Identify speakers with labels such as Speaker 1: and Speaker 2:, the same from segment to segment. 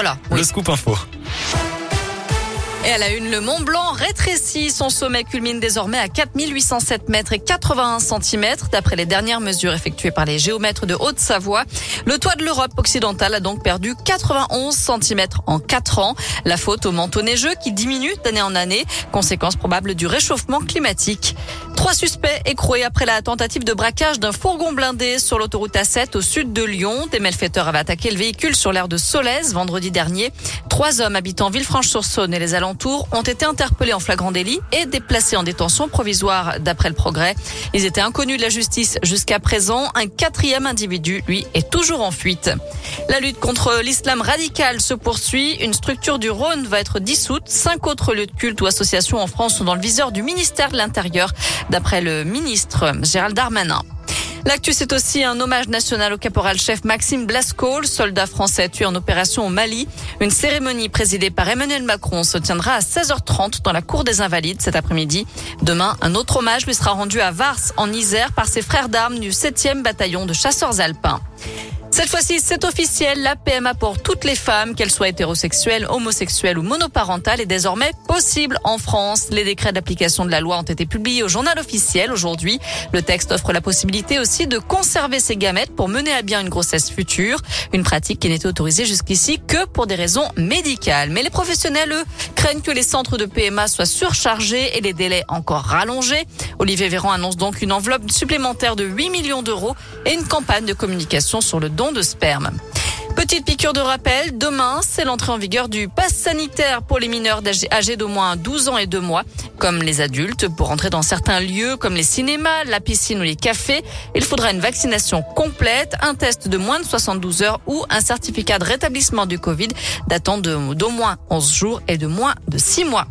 Speaker 1: Voilà.
Speaker 2: Le scoop info.
Speaker 1: Et à la une, le Mont Blanc rétrécit. Son sommet culmine désormais à 4807 mètres et 81 centimètres, d'après les dernières mesures effectuées par les géomètres de Haute-Savoie. Le toit de l'Europe occidentale a donc perdu 91 centimètres en 4 ans. La faute au manteau neigeux qui diminue d'année en année, conséquence probable du réchauffement climatique. Trois suspects écroués après la tentative de braquage d'un fourgon blindé sur l'autoroute A7 au sud de Lyon. Des malfaiteurs avaient attaqué le véhicule sur l'aire de Solèze vendredi dernier. Trois hommes habitant Villefranche-sur-Saône et les alentours ont été interpellés en flagrant délit et déplacés en détention provisoire d'après le progrès. Ils étaient inconnus de la justice jusqu'à présent. Un quatrième individu, lui, est toujours en fuite. La lutte contre l'islam radical se poursuit. Une structure du Rhône va être dissoute. Cinq autres lieux de culte ou associations en France sont dans le viseur du ministère de l'Intérieur d'après le ministre Gérald Darmanin. L'actu, c'est aussi un hommage national au caporal-chef Maxime Blasco, soldat français tué en opération au Mali. Une cérémonie présidée par Emmanuel Macron se tiendra à 16h30 dans la cour des Invalides cet après-midi. Demain, un autre hommage lui sera rendu à Vars, en Isère, par ses frères d'armes du 7e bataillon de chasseurs alpins. Cette fois-ci, c'est officiel. La PMA pour toutes les femmes, qu'elles soient hétérosexuelles, homosexuelles ou monoparentales, est désormais possible en France. Les décrets d'application de la loi ont été publiés au journal officiel aujourd'hui. Le texte offre la possibilité aussi de conserver ses gamètes pour mener à bien une grossesse future. Une pratique qui n'était autorisée jusqu'ici que pour des raisons médicales. Mais les professionnels, eux, craignent que les centres de PMA soient surchargés et les délais encore rallongés. Olivier Véran annonce donc une enveloppe supplémentaire de 8 millions d'euros et une campagne de communication sur le don de sperme. Petite piqûre de rappel, demain, c'est l'entrée en vigueur du pass sanitaire pour les mineurs âgés d'au moins 12 ans et 2 mois, comme les adultes. Pour entrer dans certains lieux comme les cinémas, la piscine ou les cafés, il faudra une vaccination complète, un test de moins de 72 heures ou un certificat de rétablissement du Covid datant d'au moins 11 jours et de moins de 6 mois.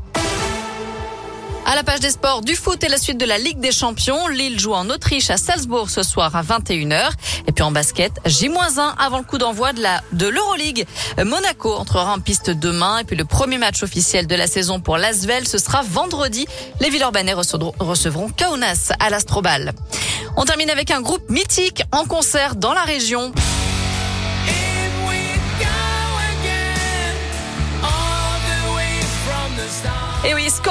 Speaker 1: À la page des sports, du foot et la suite de la Ligue des Champions. Lille joue en Autriche à Salzbourg ce soir à 21h. Et puis en basket, J-1 avant le coup d'envoi de la, de l'Euroleague. Monaco entrera en piste demain. Et puis le premier match officiel de la saison pour l'Asvel, ce sera vendredi. Les Villeurbanais recevront Kaunas à l'Astrobal. On termine avec un groupe mythique en concert dans la région.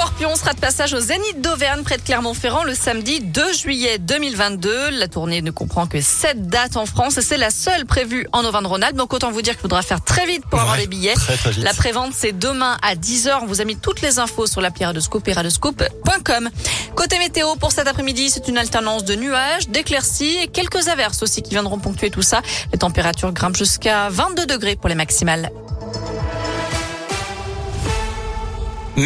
Speaker 1: Scorpion sera de passage au Zénith d'Auvergne près de Clermont-Ferrand le samedi 2 juillet 2022. La tournée ne comprend que 7 dates en France et c'est la seule prévue en Auvergne-Rhône-Alpes. Donc autant vous dire qu'il faudra faire très vite pour avoir les billets.
Speaker 2: Très, très vite.
Speaker 1: La prévente c'est demain à 10h. On vous a mis toutes les infos sur l'appli Radescoop et. Côté météo pour cet après-midi, c'est une alternance de nuages, d'éclaircies et quelques averses aussi qui viendront ponctuer tout ça. Les températures grimpent jusqu'à 22 degrés pour les maximales.